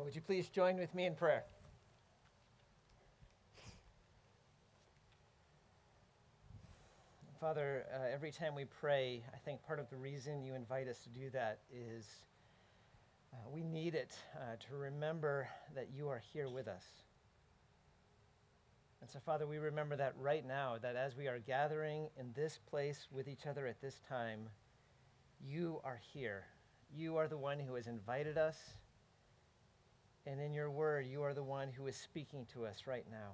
Well, would you please join with me in prayer? Father, uh, every time we pray, I think part of the reason you invite us to do that is uh, we need it uh, to remember that you are here with us. And so, Father, we remember that right now, that as we are gathering in this place with each other at this time, you are here. You are the one who has invited us. And in your word, you are the one who is speaking to us right now.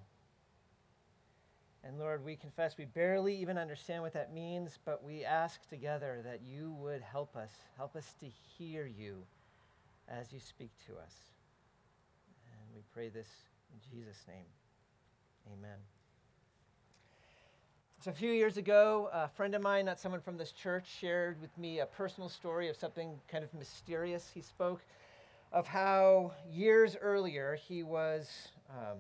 And Lord, we confess we barely even understand what that means, but we ask together that you would help us, help us to hear you as you speak to us. And we pray this in Jesus' name. Amen. So, a few years ago, a friend of mine, not someone from this church, shared with me a personal story of something kind of mysterious. He spoke of how years earlier he was um,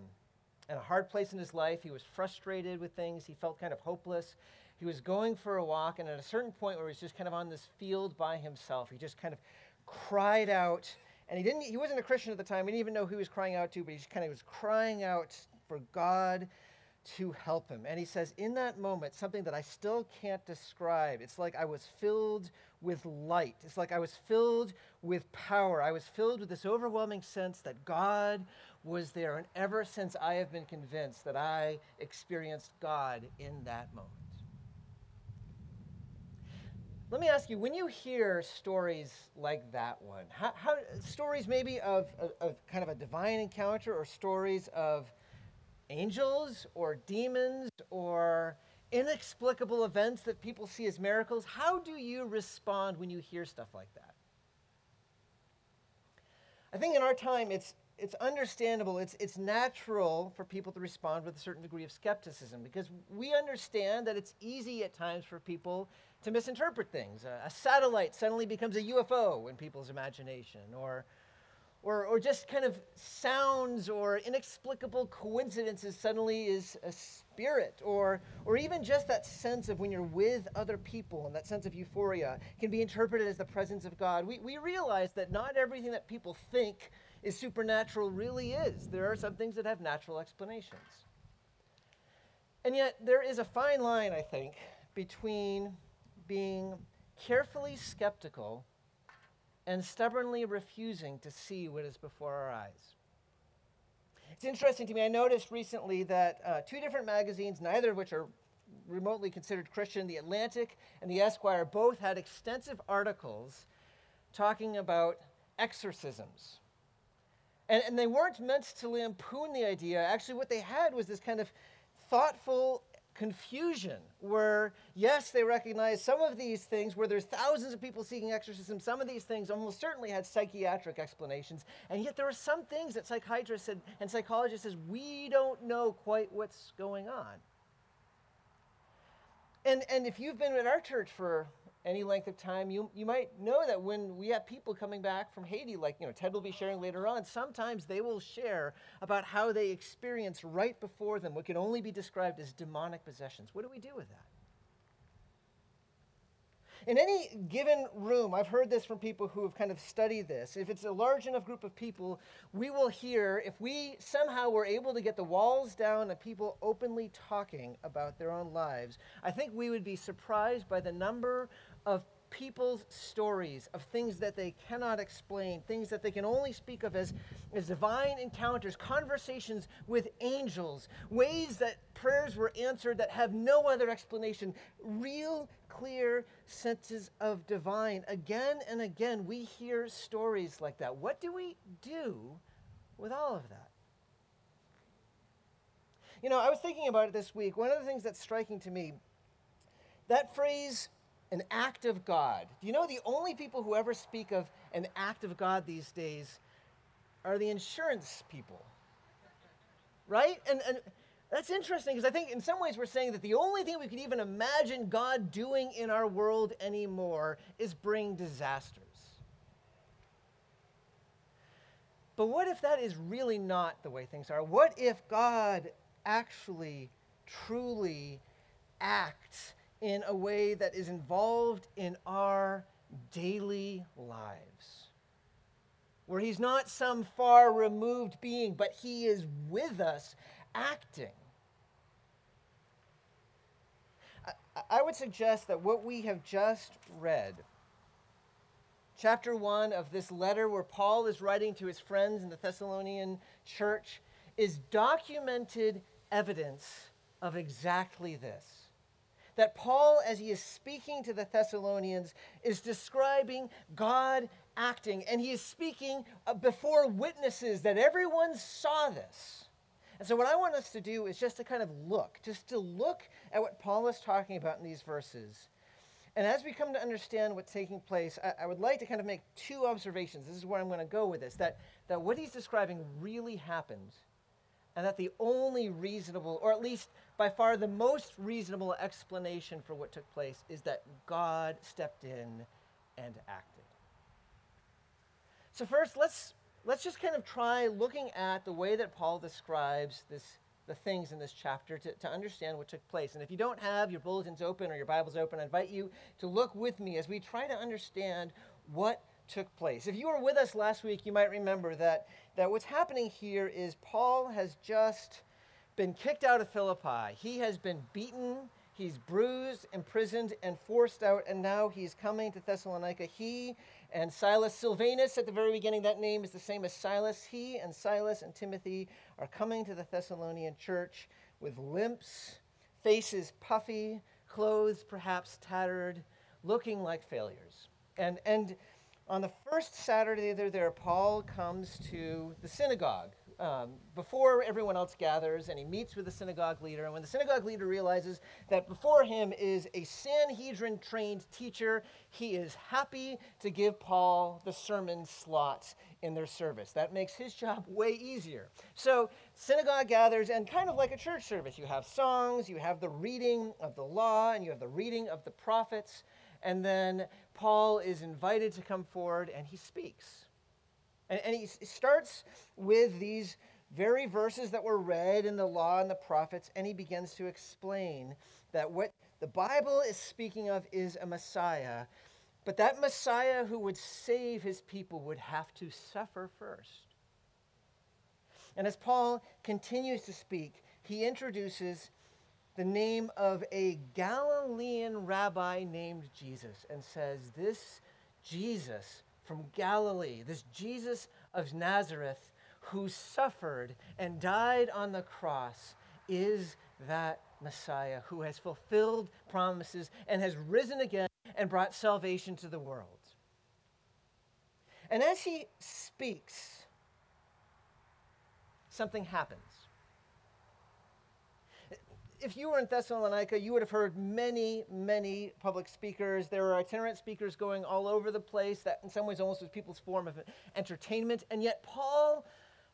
in a hard place in his life. He was frustrated with things, he felt kind of hopeless. He was going for a walk, and at a certain point where he was just kind of on this field by himself, he just kind of cried out. And he didn't he wasn't a Christian at the time. He didn't even know who he was crying out to, but he just kind of was crying out for God to help him. And he says, in that moment, something that I still can't describe, it's like I was filled with light. It's like I was filled with power. I was filled with this overwhelming sense that God was there. And ever since I have been convinced that I experienced God in that moment. Let me ask you, when you hear stories like that one, how, how stories maybe of, of, of kind of a divine encounter or stories of angels or demons or inexplicable events that people see as miracles, how do you respond when you hear stuff like that? I think in our time it's it's understandable, it's, it's natural for people to respond with a certain degree of skepticism because we understand that it's easy at times for people to misinterpret things. A, a satellite suddenly becomes a UFO in people's imagination, or or, or just kind of sounds or inexplicable coincidences suddenly is a spirit, or, or even just that sense of when you're with other people and that sense of euphoria can be interpreted as the presence of God. We, we realize that not everything that people think is supernatural really is. There are some things that have natural explanations. And yet, there is a fine line, I think, between being carefully skeptical and stubbornly refusing to see what is before our eyes. It's interesting to me. I noticed recently that uh, two different magazines, neither of which are remotely considered Christian, the Atlantic and the Esquire, both had extensive articles talking about exorcisms. And, and they weren't meant to lampoon the idea. Actually, what they had was this kind of thoughtful confusion where, yes, they recognize some of these things where there's thousands of people seeking exorcism, some of these things almost certainly had psychiatric explanations, and yet there are some things that psychiatrists and, and psychologists says we don't know quite what's going on. And, and if you've been at our church for any length of time, you, you might know that when we have people coming back from Haiti, like you know Ted will be sharing later on, sometimes they will share about how they experience right before them what can only be described as demonic possessions. What do we do with that? In any given room, I've heard this from people who have kind of studied this. If it's a large enough group of people, we will hear, if we somehow were able to get the walls down and people openly talking about their own lives, I think we would be surprised by the number of people's stories of things that they cannot explain, things that they can only speak of as, as divine encounters, conversations with angels, ways that prayers were answered that have no other explanation, real clear senses of divine. Again and again, we hear stories like that. What do we do with all of that? You know, I was thinking about it this week. One of the things that's striking to me, that phrase, an act of God. Do you know the only people who ever speak of an act of God these days are the insurance people? Right? And, and that's interesting because I think in some ways we're saying that the only thing we could even imagine God doing in our world anymore is bring disasters. But what if that is really not the way things are? What if God actually, truly acts in a way that is involved in our daily lives. where he's not some far removed being, but he is with us, acting. I, I would suggest that what we have just read, chapter 1 of this letter where Paul is writing to his friends in the Thessalonian church, is documented evidence of exactly this. That Paul, as he is speaking to the Thessalonians, is describing God acting, and he is speaking uh, before witnesses that everyone saw this. And so, what I want us to do is just to kind of look, just to look at what Paul is talking about in these verses. And as we come to understand what's taking place, I, I would like to kind of make two observations. This is where I'm going to go with this that, that what he's describing really happened, and that the only reasonable, or at least by far the most reasonable explanation for what took place, is that God stepped in and acted. So, first, let's let's just kind of try looking at the way that Paul describes this, the things in this chapter to, to understand what took place. And if you don't have your bulletins open or your Bibles open, I invite you to look with me as we try to understand what took place. If you were with us last week, you might remember that, that what's happening here is Paul has just been kicked out of Philippi. He has been beaten, he's bruised, imprisoned, and forced out, and now he's coming to Thessalonica. He and Silas Silvanus, at the very beginning, that name is the same as Silas. He and Silas and Timothy are coming to the Thessalonian church with limps, faces puffy, clothes perhaps tattered, looking like failures. And, and on the first Saturday they're there, Paul comes to the synagogue um, before everyone else gathers and he meets with the synagogue leader. And when the synagogue leader realizes that before him is a Sanhedrin trained teacher, he is happy to give Paul the sermon slots in their service. That makes his job way easier. So, synagogue gathers, and kind of like a church service, you have songs, you have the reading of the law, and you have the reading of the prophets. And then Paul is invited to come forward and he speaks. And, and he starts with these very verses that were read in the law and the prophets, and he begins to explain that what the Bible is speaking of is a Messiah, but that Messiah who would save his people would have to suffer first. And as Paul continues to speak, he introduces the name of a Galilean rabbi named Jesus and says, This Jesus from Galilee, this Jesus of Nazareth who suffered and died on the cross, is that Messiah who has fulfilled promises and has risen again and brought salvation to the world. And as he speaks, something happens if you were in Thessalonica, you would have heard many, many public speakers. There are itinerant speakers going all over the place. That, in some ways, almost was people's form of entertainment. And yet, Paul,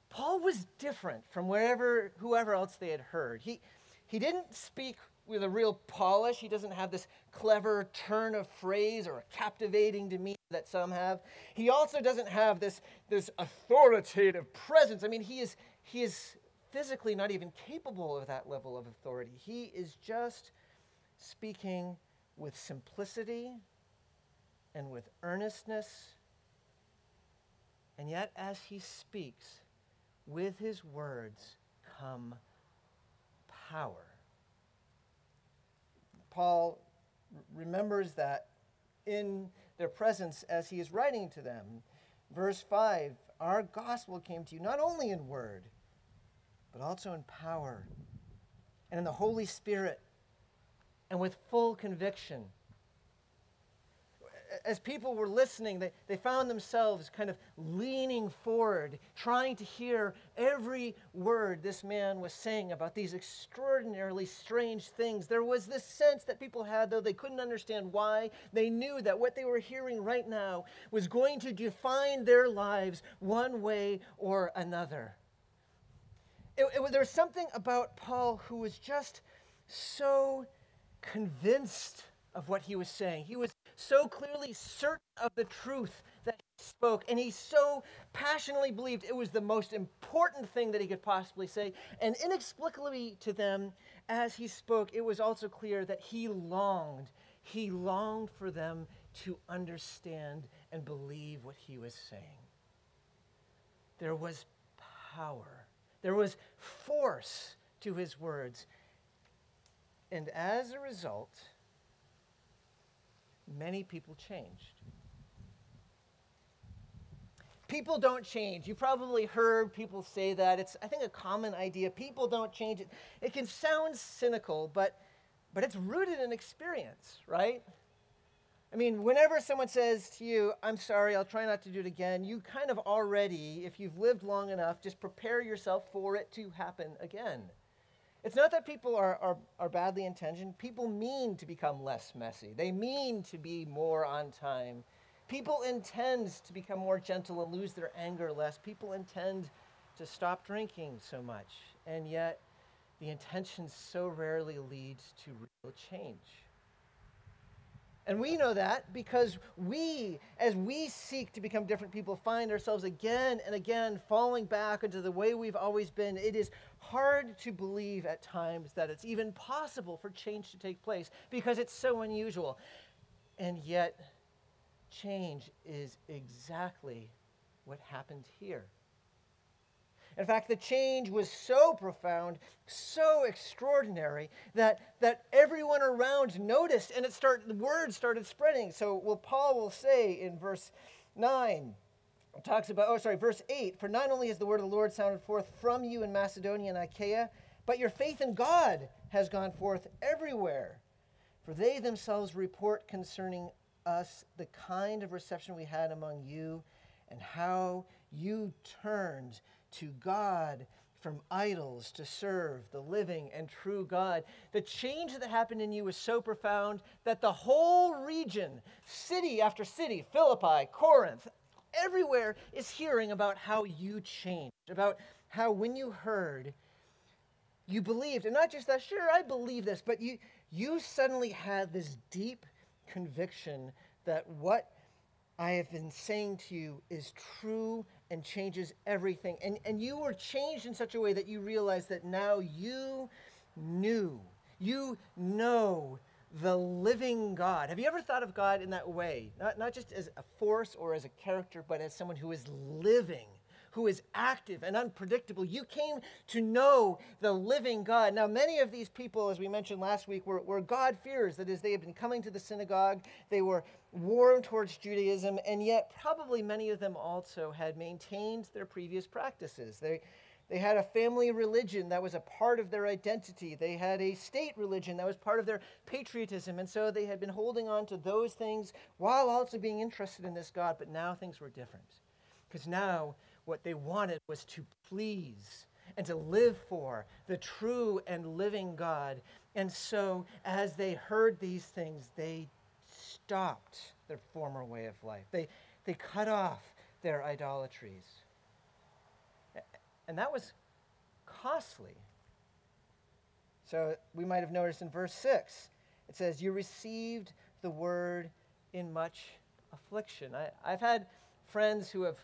Paul was different from wherever, whoever else they had heard. He, he didn't speak with a real polish. He doesn't have this clever turn of phrase or a captivating demeanor that some have. He also doesn't have this, this authoritative presence. I mean, he is, he is physically not even capable of that level of authority. He is just speaking with simplicity and with earnestness. And yet, as he speaks, with his words come power. Paul remembers that in their presence as he is writing to them. Verse 5 Our gospel came to you not only in word, but also in power and in the Holy Spirit and with full conviction. As people were listening, they, they found themselves kind of leaning forward, trying to hear every word this man was saying about these extraordinarily strange things. There was this sense that people had, though they couldn't understand why, they knew that what they were hearing right now was going to define their lives one way or another it, it, there was something about Paul who was just so convinced of what he was saying. He was so clearly certain of the truth that he spoke, and he so passionately believed it was the most important thing that he could possibly say. And inexplicably to them, as he spoke, it was also clear that he longed. He longed for them to understand and believe what he was saying. there was power, there was force to his words. And as a result, many people changed. People don't change. You probably heard people say that. It's, I think, a common idea. People don't change. It, it can sound cynical, but, but it's rooted in experience, right? I mean, whenever someone says to you, I'm sorry, I'll try not to do it again, you kind of already, if you've lived long enough, just prepare yourself for it to happen again. It's not that people are, are, are badly intentioned. People mean to become less messy, they mean to be more on time. People intend to become more gentle and lose their anger less. People intend to stop drinking so much. And yet, the intention so rarely leads to real change. And we know that because we, as we seek to become different people, find ourselves again and again falling back into the way we've always been. It is hard to believe at times that it's even possible for change to take place because it's so unusual. And yet, change is exactly what happened here. In fact, the change was so profound, so extraordinary, that, that everyone around noticed and it start, the word started spreading. So, well, Paul will say in verse 9, talks about, oh, sorry, verse 8 For not only has the word of the Lord sounded forth from you in Macedonia and Achaia, but your faith in God has gone forth everywhere. For they themselves report concerning us the kind of reception we had among you and how you turned to God from idols to serve the living and true God. The change that happened in you was so profound that the whole region, city after city, Philippi, Corinth, everywhere is hearing about how you changed, about how when you heard, you believed. And not just that, sure, I believe this, but you, you suddenly had this deep conviction that what I have been saying to you is true and changes everything. And, and you were changed in such a way that you realize that now you knew, you know the living God. Have you ever thought of God in that way? Not, not just as a force or as a character, but as someone who is living who is active and unpredictable. You came to know the living God. Now, many of these people, as we mentioned last week, were, were God-fearers. That is, they had been coming to the synagogue, they were warm towards Judaism, and yet probably many of them also had maintained their previous practices. They, they had a family religion that was a part of their identity. They had a state religion that was part of their patriotism. And so they had been holding on to those things while also being interested in this God. But now things were different. Because now what they wanted was to please and to live for the true and living God. And so, as they heard these things, they stopped their former way of life. They, they cut off their idolatries. And that was costly. So, we might have noticed in verse 6, it says, You received the word in much affliction. I, I've had friends who have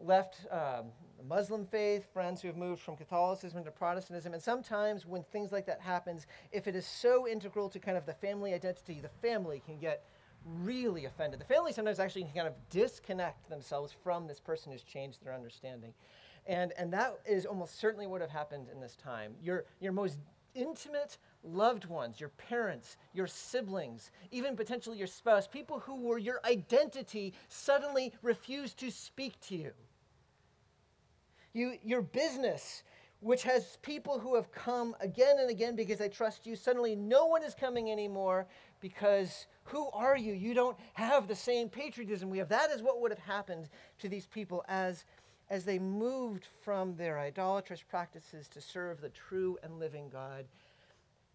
left um, Muslim faith, friends who have moved from Catholicism to Protestantism. And sometimes when things like that happens, if it is so integral to kind of the family identity, the family can get really offended. The family sometimes actually can kind of disconnect themselves from this person who's changed their understanding. And, and that is almost certainly what have happened in this time. Your, your most intimate loved ones, your parents, your siblings, even potentially your spouse, people who were your identity suddenly refuse to speak to you. You your business, which has people who have come again and again because they trust you, suddenly no one is coming anymore because who are you? You don't have the same patriotism we have. That is what would have happened to these people as, as they moved from their idolatrous practices to serve the true and living God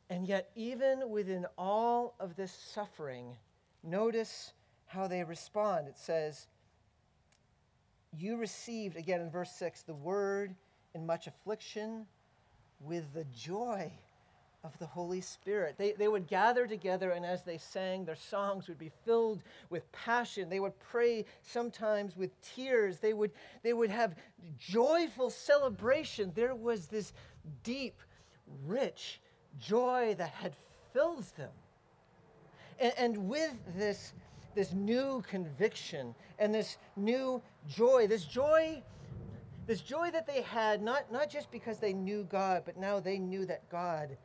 and yet, even within all of this suffering, notice how they respond. It says, You received, again in verse 6, the word in much affliction with the joy of the Holy Spirit. They, they would gather together, and as they sang, their songs would be filled with passion. They would pray sometimes with tears. They would, they would have joyful celebration. There was this deep, rich, joy that had filled them. And, and with this, this new conviction and this new joy, this joy This joy that they had, not, not just because they knew God, but now they knew that God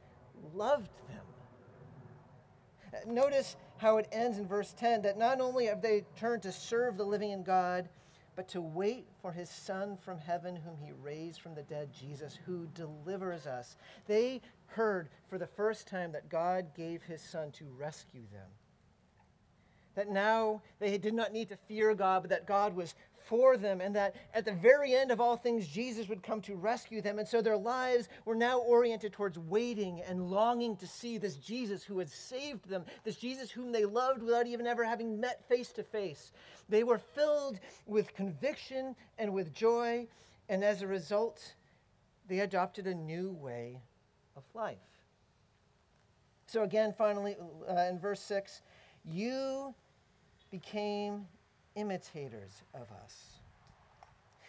loved them. Notice how it ends in verse 10 that not only have they turned to serve the living in God, but to wait for his Son from heaven, whom he raised from the dead, Jesus, who delivers us. They heard for the first time that God gave his Son to rescue them. That now they did not need to fear God, but that God was for them, and that at the very end of all things, Jesus would come to rescue them. And so their lives were now oriented towards waiting and longing to see this Jesus who had saved them, this Jesus whom they loved without even ever having met face to face. They were filled with conviction and with joy, and as a result, they adopted a new way of life. So, again, finally, uh, in verse 6, you became imitators of us.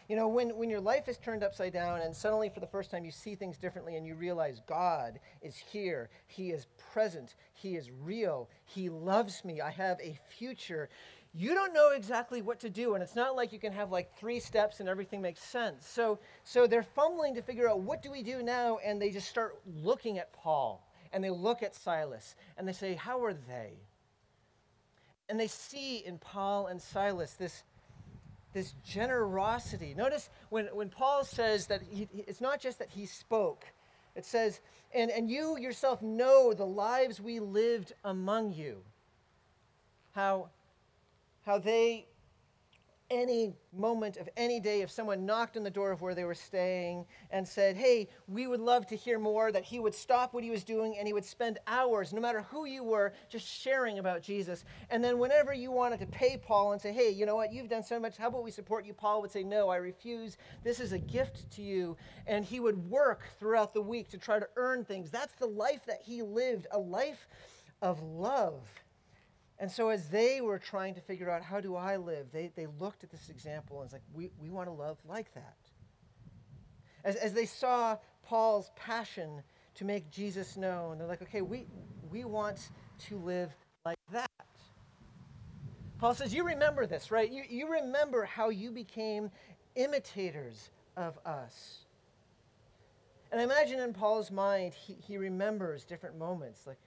You know, when, when your life is turned upside down and suddenly for the first time you see things differently and you realize God is here, He is present, He is real, He loves me, I have a future, you don't know exactly what to do. And it's not like you can have like three steps and everything makes sense. So, so they're fumbling to figure out what do we do now? And they just start looking at Paul and they look at Silas and they say, How are they? And they see in Paul and Silas this, this generosity. Notice when, when Paul says that he, it's not just that he spoke, it says, and, and you yourself know the lives we lived among you. How, how they any moment of any day if someone knocked on the door of where they were staying and said, Hey, we would love to hear more, that he would stop what he was doing and he would spend hours, no matter who you were, just sharing about Jesus. And then whenever you wanted to pay Paul and say, Hey, you know what, you've done so much, how about we support you? Paul would say, No, I refuse. This is a gift to you. And he would work throughout the week to try to earn things. That's the life that he lived, a life of love. And so, as they were trying to figure out how do I live, they, they looked at this example and it's like, we, we want to love like that. As, as they saw Paul's passion to make Jesus known, they're like, okay, we, we want to live like that. Paul says, You remember this, right? You, you remember how you became imitators of us. And I imagine in Paul's mind, he, he remembers different moments. Like,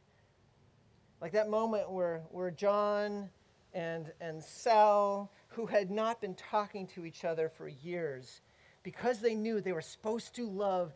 like that moment where, where John and, and Sal, who had not been talking to each other for years, because they knew they were supposed to love,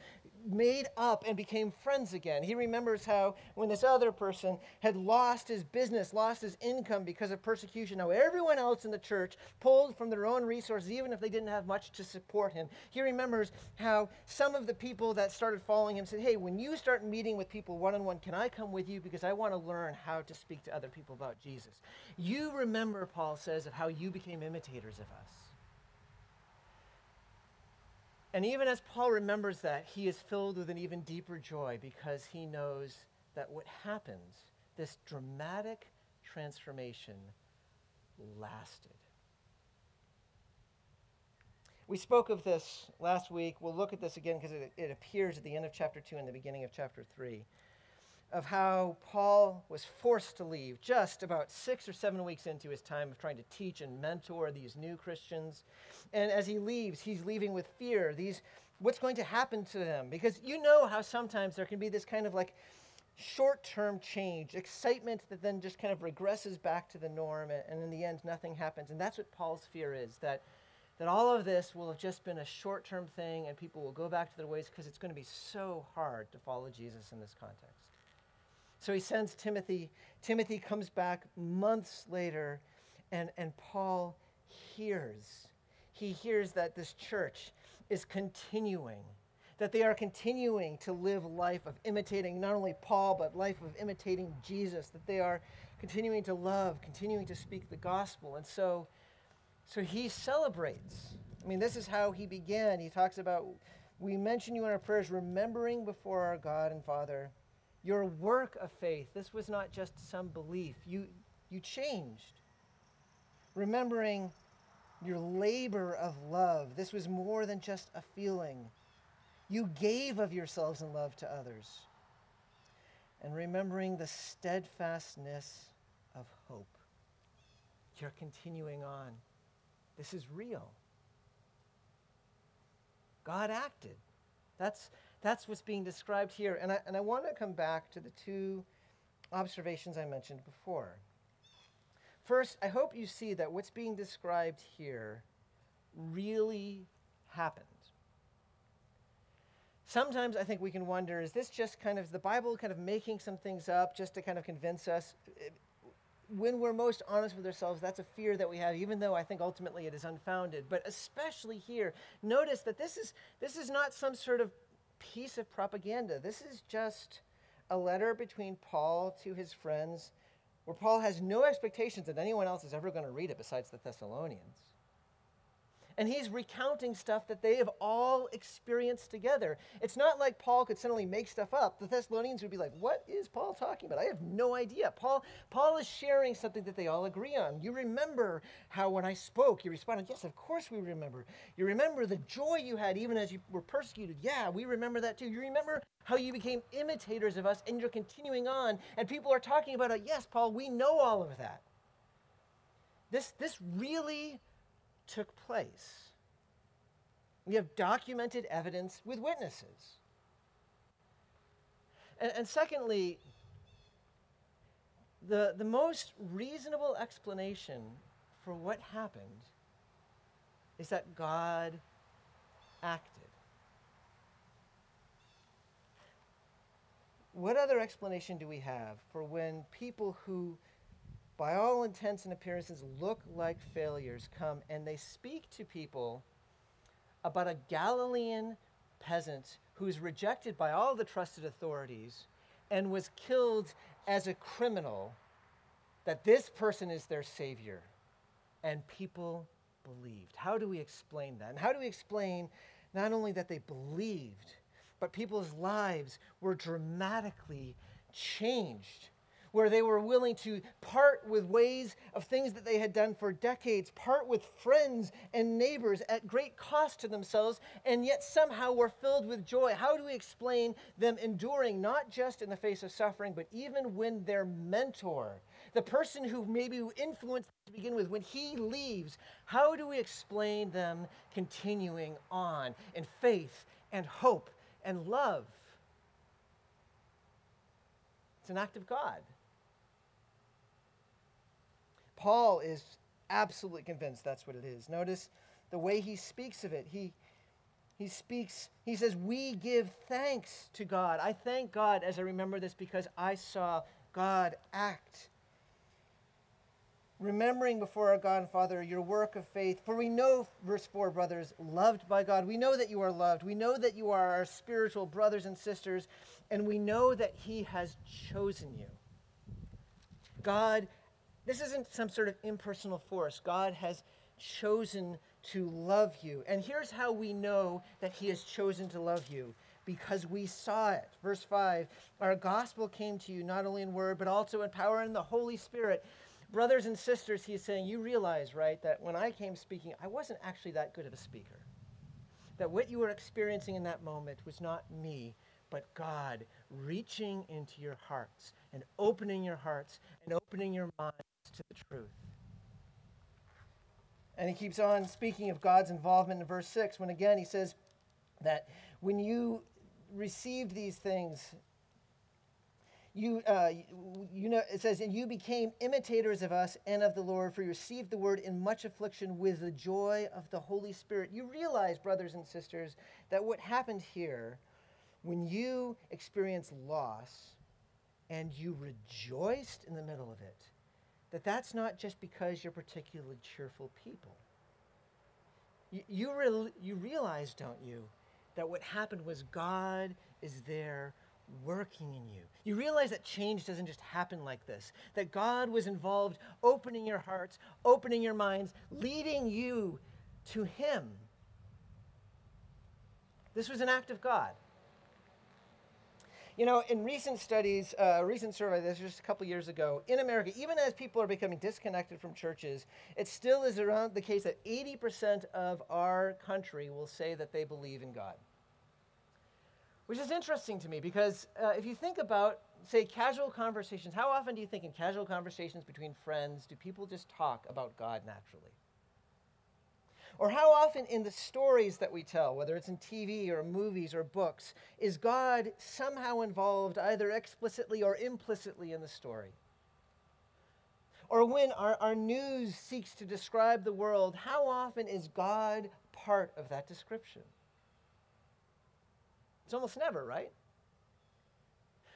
made up and became friends again. He remembers how when this other person had lost his business, lost his income because of persecution, how everyone else in the church pulled from their own resources, even if they didn't have much to support him. He remembers how some of the people that started following him said, Hey, when you start meeting with people one on one, can I come with you? Because I want to learn how to speak to other people about Jesus. You remember, Paul says, of how you became imitators of us. And even as Paul remembers that, he is filled with an even deeper joy because he knows that what happens, this dramatic transformation, lasted. We spoke of this last week. We'll look at this again because it, it, appears at the end of chapter 2 and the beginning of chapter 3 of how Paul was forced to leave just about six or seven weeks into his time of trying to teach and mentor these new Christians. And as he leaves, he's leaving with fear. These, what's going to happen to them? Because you know how sometimes there can be this kind of like short term change, excitement that then just kind of regresses back to the norm, and in the end, nothing happens. And that's what Paul's fear is that, that all of this will have just been a short term thing, and people will go back to their ways because it's going to be so hard to follow Jesus in this context. So he sends Timothy. Timothy comes back months later, and, and Paul hears. He hears that this church is continuing, that they are continuing to live life of imitating not only Paul, but life of imitating Jesus, that they are continuing to love, continuing to speak the gospel. And so, so he celebrates. I mean, this is how he began. He talks about, we mention you in our prayers, remembering before our God and Father your work of faith. This was not just some belief. You, you changed. Remembering your labor of love. This was more than just a feeling. You gave of yourselves in love to others. And remembering the steadfastness of hope. You're continuing on. This is real. God acted. That's, that's what's being described here. And I, and I want to come back to the two observations I mentioned before. First, I hope you see that what's being described here really happened. Sometimes I think we can wonder is this just kind of the Bible kind of making some things up just to kind of convince us? When we're most honest with ourselves, that's a fear that we have, even though I think ultimately it is unfounded. But especially here, notice that this is, this is not some sort of piece of propaganda. This is just a letter between Paul to his friends where Paul has no expectations that anyone else is ever going to read it besides the Thessalonians. And he's recounting stuff that they have all experienced together. It's not like Paul could suddenly make stuff up. The Thessalonians would be like, What is Paul talking about? I have no idea. Paul, Paul is sharing something that they all agree on. You remember how when I spoke, you responded, Yes, of course we remember. You remember the joy you had even as you were persecuted. Yeah, we remember that too. You remember how you became imitators of us and you're continuing on. And people are talking about it. Yes, Paul, we know all of that. This, this really took place. We have documented evidence with witnesses. And, and secondly, the, the most reasonable explanation for what happened is that God acted. what other explanation do we have for when people who, by all intents and appearances, look like failures come and they speak to people about a Galilean peasant who's rejected by all the trusted authorities and was killed as a criminal, that this person is their savior? And people believed. How do we explain that? And how do we explain not only that they believed, but people's lives were dramatically changed, where they were willing to part with ways of things that they had done for decades, part with friends and neighbors at great cost to themselves, and yet somehow were filled with joy. How do we explain them enduring, not just in the face of suffering, but even when their mentor, the person who maybe influenced to begin with, when he leaves, how do we explain them continuing on in faith and hope and love. It's an act of God. Paul is absolutely convinced that's what it is. Notice the way he speaks of it. He, he speaks, he says, We give thanks to God. I thank God as I remember this because I saw God act remembering before our God and Father your work of faith. For we know, verse 4, brothers, loved by God. We know that you are loved. We know that you are our spiritual brothers and sisters, and we know that He has chosen you. God, this isn't some sort of impersonal force. God has chosen to love you. And here's how we know that He has chosen to love you because we saw it. Verse 5 Our gospel came to you not only in word, but also in power and the Holy Spirit brothers and sisters, he's saying, you realize, right, that when I came speaking, I wasn't actually that good of a speaker. That what you were experiencing in that moment was not me, but God reaching into your hearts and opening your hearts and opening your minds to the truth. And he keeps on speaking of God's involvement in verse 6 when again he says that when you received these things, you, uh, you know, it says, and you became imitators of us and of the Lord, for you received the word in much affliction with the joy of the Holy Spirit. You realize, brothers and sisters, that what happened here, when you experience loss and you rejoiced in the middle of it, that that's not just because you're particularly cheerful people. You, you, re- you realize, don't you, that what happened was God is there working in you. You realize that change doesn't just happen like this, that God was involved opening your hearts, opening your minds, leading you to Him. This was an act of God. You know, in recent studies, uh, a recent survey, this was just a couple years ago, in America, even as people are becoming disconnected from churches, it still is around the case that 80% of our country will say that they believe in God. Which is interesting to me because uh, if you think about, say, casual conversations, how often do you think in casual conversations between friends do people just talk about God naturally? Or how often in the stories that we tell, whether it's in TV or movies or books, is God somehow involved either explicitly or implicitly in the story? Or when our, our news seeks to describe the world, how often is God part of that description? It's almost never, right?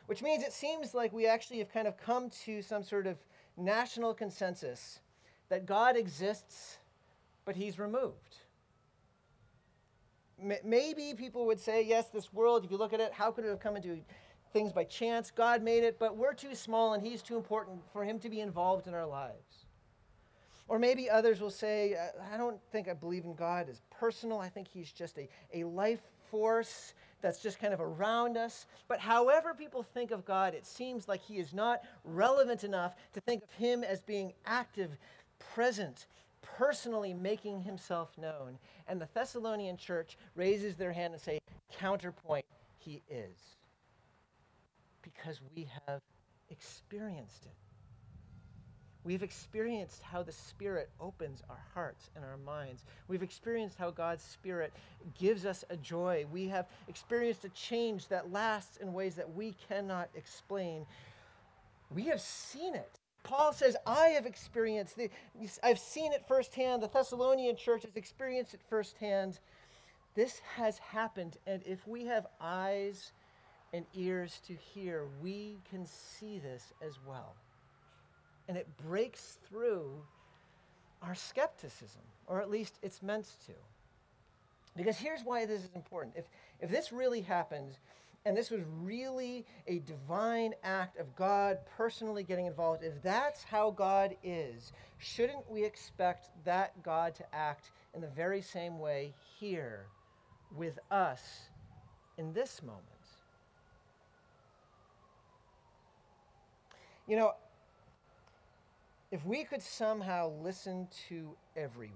Which means it seems like we actually have kind of come to some sort of national consensus that God exists, but he's removed. Maybe people would say, yes, this world, if you look at it, how could it have come into things by chance? God made it, but we're too small and he's too important for him to be involved in our lives. Or maybe others will say, uh, I don't think I believe in God as personal. I think he's just a, a life force that's just kind of around us. But however people think of God, it seems like he is not relevant enough to think of him as being active, present, personally making himself known. And the Thessalonian church raises their hand and say, counterpoint, he is. Because we have experienced it. We've experienced how the Spirit opens our hearts and our minds. We've experienced how God's Spirit gives us a joy. We have experienced a change that lasts in ways that we cannot explain. We have seen it. Paul says, I have experienced I've seen it firsthand. The Thessalonian church has experienced it firsthand. This has happened, and if we have eyes and ears to hear, we can see this as well and it breaks through our skepticism, or at least it's meant to. Because here's why this is important. If, if this really happened, and this was really a divine act of God personally getting involved, if that's how God is, shouldn't we expect that God to act in the very same way here with us in this moment? You know, if we could somehow listen to everyone,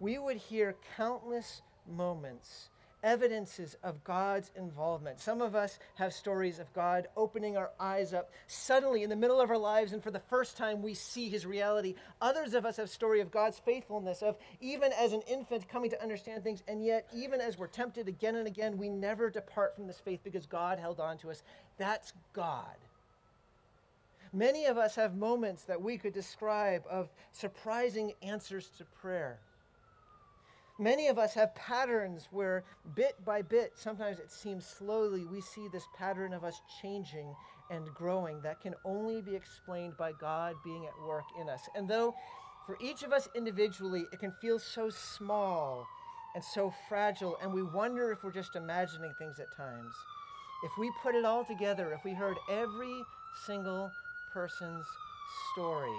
we would hear countless moments, evidences of God's involvement. Some of us have stories of God opening our eyes up suddenly in the middle of our lives, and for the first time we see his reality. Others of us have story of God's faithfulness, of even as an infant coming to understand things, and yet even as we're tempted again and again, we never depart from this faith because God held on to us. That's God. Many of us have moments that we could describe of surprising answers to prayer. Many of us have patterns where, bit by bit, sometimes it seems slowly, we see this pattern of us changing and growing that can only be explained by God being at work in us. And though for each of us individually, it can feel so small and so fragile, and we wonder if we're just imagining things at times. If we put it all together, if we heard every single person's story,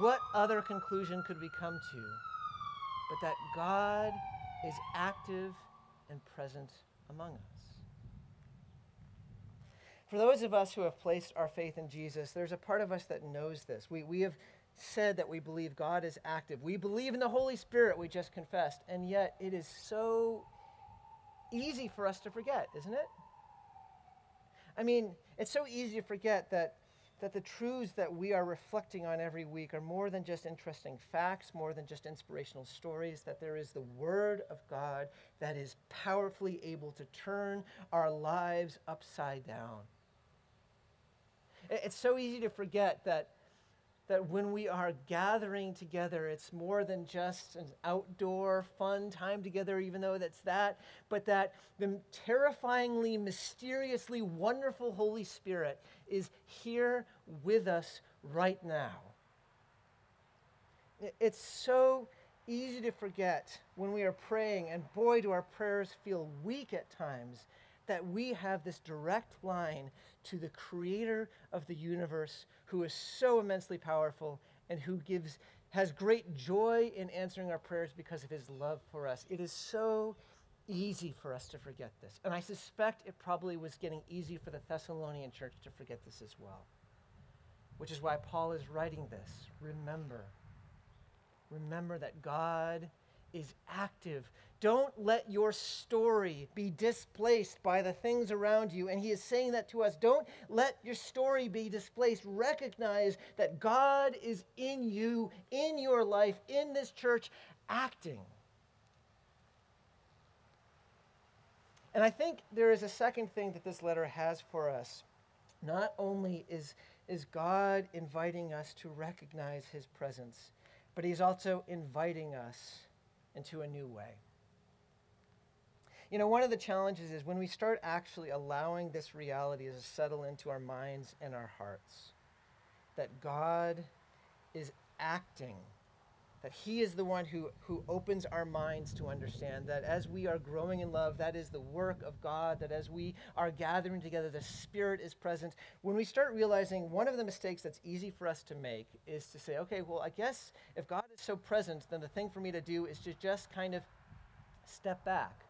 what other conclusion could we come to but that God is active and present among us? For those of us who have placed our faith in Jesus, there's a part of us that knows this. We, we have said that we believe God is active. We believe in the Holy Spirit, we just confessed. And yet, it is so easy for us to forget, isn't it? I mean, it's so easy to forget that, that the truths that we are reflecting on every week are more than just interesting facts, more than just inspirational stories, that there is the Word of God that is powerfully able to turn our lives upside down. It's so easy to forget that that when we are gathering together, it's more than just an outdoor fun time together, even though that's that, but that the terrifyingly, mysteriously wonderful Holy Spirit is here with us right now. It's so easy to forget when we are praying, and boy, do our prayers feel weak at times, that we have this direct line to the creator of the universe who is so immensely powerful and who gives has great joy in answering our prayers because of his love for us. It is so easy for us to forget this. And I suspect it probably was getting easy for the Thessalonian church to forget this as well. Which is why Paul is writing this. Remember. Remember that God is active. Don't let your story be displaced by the things around you. And he is saying that to us. Don't let your story be displaced. Recognize that God is in you, in your life, in this church, acting. And I think there is a second thing that this letter has for us. Not only is, is God inviting us to recognize his presence, but he's also inviting us into a new way. You know, one of the challenges is when we start actually allowing this reality to settle into our minds and our hearts, that God is acting that He is the one who, who opens our minds to understand that as we are growing in love, that is the work of God, that as we are gathering together, the Spirit is present. When we start realizing one of the mistakes that's easy for us to make is to say, okay, well, I guess if God is so present, then the thing for me to do is to just kind of step back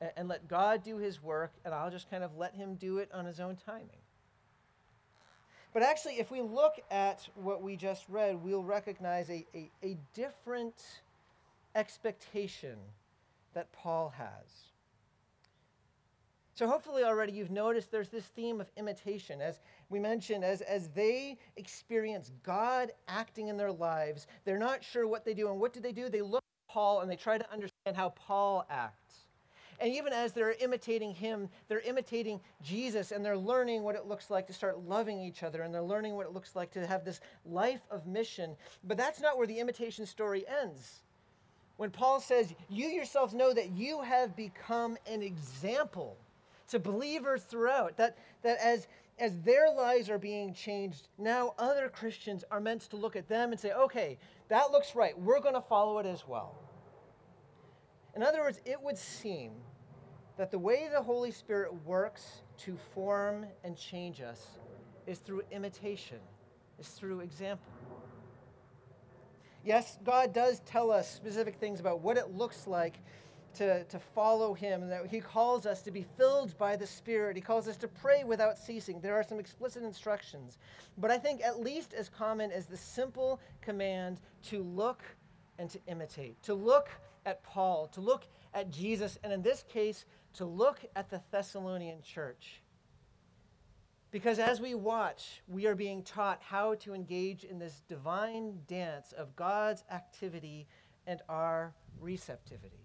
and, and let God do His work, and I'll just kind of let Him do it on His own timing. But actually, if we look at what we just read, we'll recognize a, a, a different expectation that Paul has. So hopefully already you've noticed there's this theme of imitation. As we mentioned, as, as they experience God acting in their lives, they're not sure what they do. And what do they do? They look at Paul and they try to understand how Paul acts. And even as they're imitating him, they're imitating Jesus and they're learning what it looks like to start loving each other and they're learning what it looks like to have this life of mission. But that's not where the imitation story ends. When Paul says, You yourselves know that you have become an example to believers throughout, that, that as, as their lives are being changed, now other Christians are meant to look at them and say, Okay, that looks right. We're going to follow it as well. In other words, it would seem that the way the Holy Spirit works to form and change us is through imitation, is through example. Yes, God does tell us specific things about what it looks like to, to follow Him, that He calls us to be filled by the Spirit. He calls us to pray without ceasing. There are some explicit instructions. But I think at least as common as the simple command to look and to imitate, to look at Paul, to look at Jesus, and in this case, to look at the Thessalonian church. Because as we watch, we are being taught how to engage in this divine dance of God's activity and our receptivity.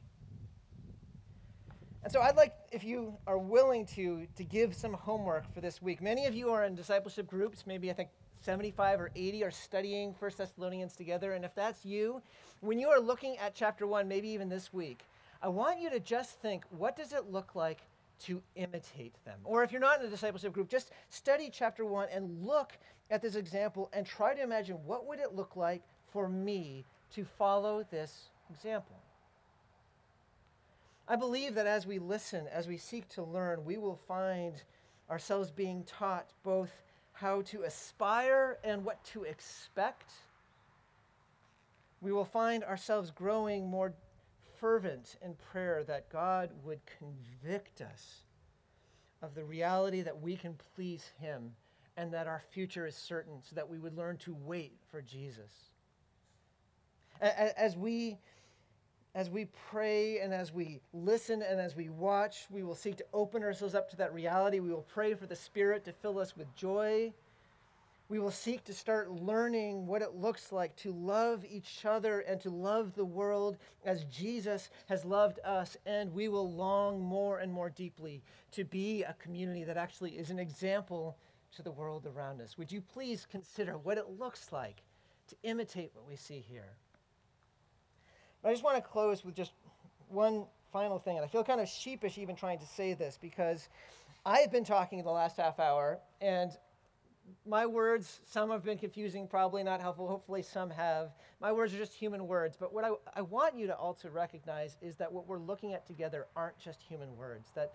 And so I'd like, if you are willing to, to give some homework for this week. Many of you are in discipleship groups, maybe I think 75 or 80 are studying First Thessalonians together. And if that's you, when you are looking at chapter 1, maybe even this week, I want you to just think what does it look like to imitate them? Or if you're not in a discipleship group, just study chapter 1 and look at this example and try to imagine what would it look like for me to follow this example. I believe that as we listen, as we seek to learn, we will find ourselves being taught both how to aspire and what to expect. We will find ourselves growing more fervent in prayer that God would convict us of the reality that we can please Him and that our future is certain, so that we would learn to wait for Jesus. As we, as we pray and as we listen and as we watch, we will seek to open ourselves up to that reality. We will pray for the Spirit to fill us with joy we will seek to start learning what it looks like to love each other and to love the world as Jesus has loved us. And we will long more and more deeply to be a community that actually is an example to the world around us. Would you please consider what it looks like to imitate what we see here? I just want to close with just one final thing. And I feel kind of sheepish even trying to say this because I've been talking the last half hour, and my words, some have been confusing, probably not helpful. Hopefully, some have. My words are just human words. But what I, I want you to also recognize is that what we're looking at together aren't just human words, that,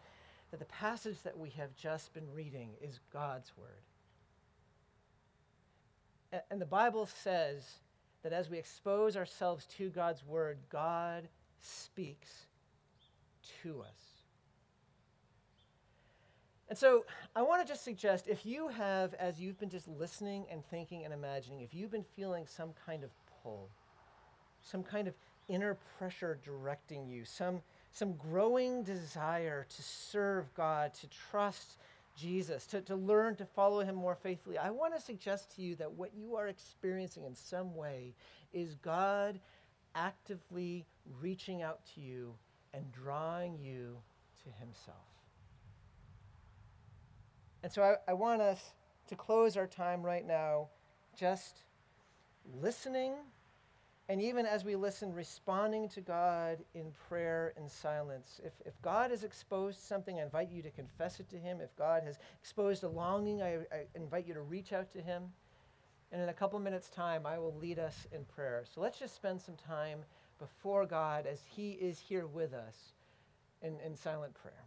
that the passage that we have just been reading is God's word. And, and the Bible says that as we expose ourselves to God's word, God speaks to us. And so I want to just suggest if you have, as you've been just listening and thinking and imagining, if you've been feeling some kind of pull, some kind of inner pressure directing you, some, some growing desire to serve God, to trust Jesus, to, to learn to follow him more faithfully, I want to suggest to you that what you are experiencing in some way is God actively reaching out to you and drawing you to himself. And so I, I want us to close our time right now just listening, and even as we listen, responding to God in prayer and silence. If, if God has exposed something, I invite you to confess it to Him. If God has exposed a longing, I, I invite you to reach out to Him. And in a couple minutes' time, I will lead us in prayer. So let's just spend some time before God as He is here with us in, in silent prayer.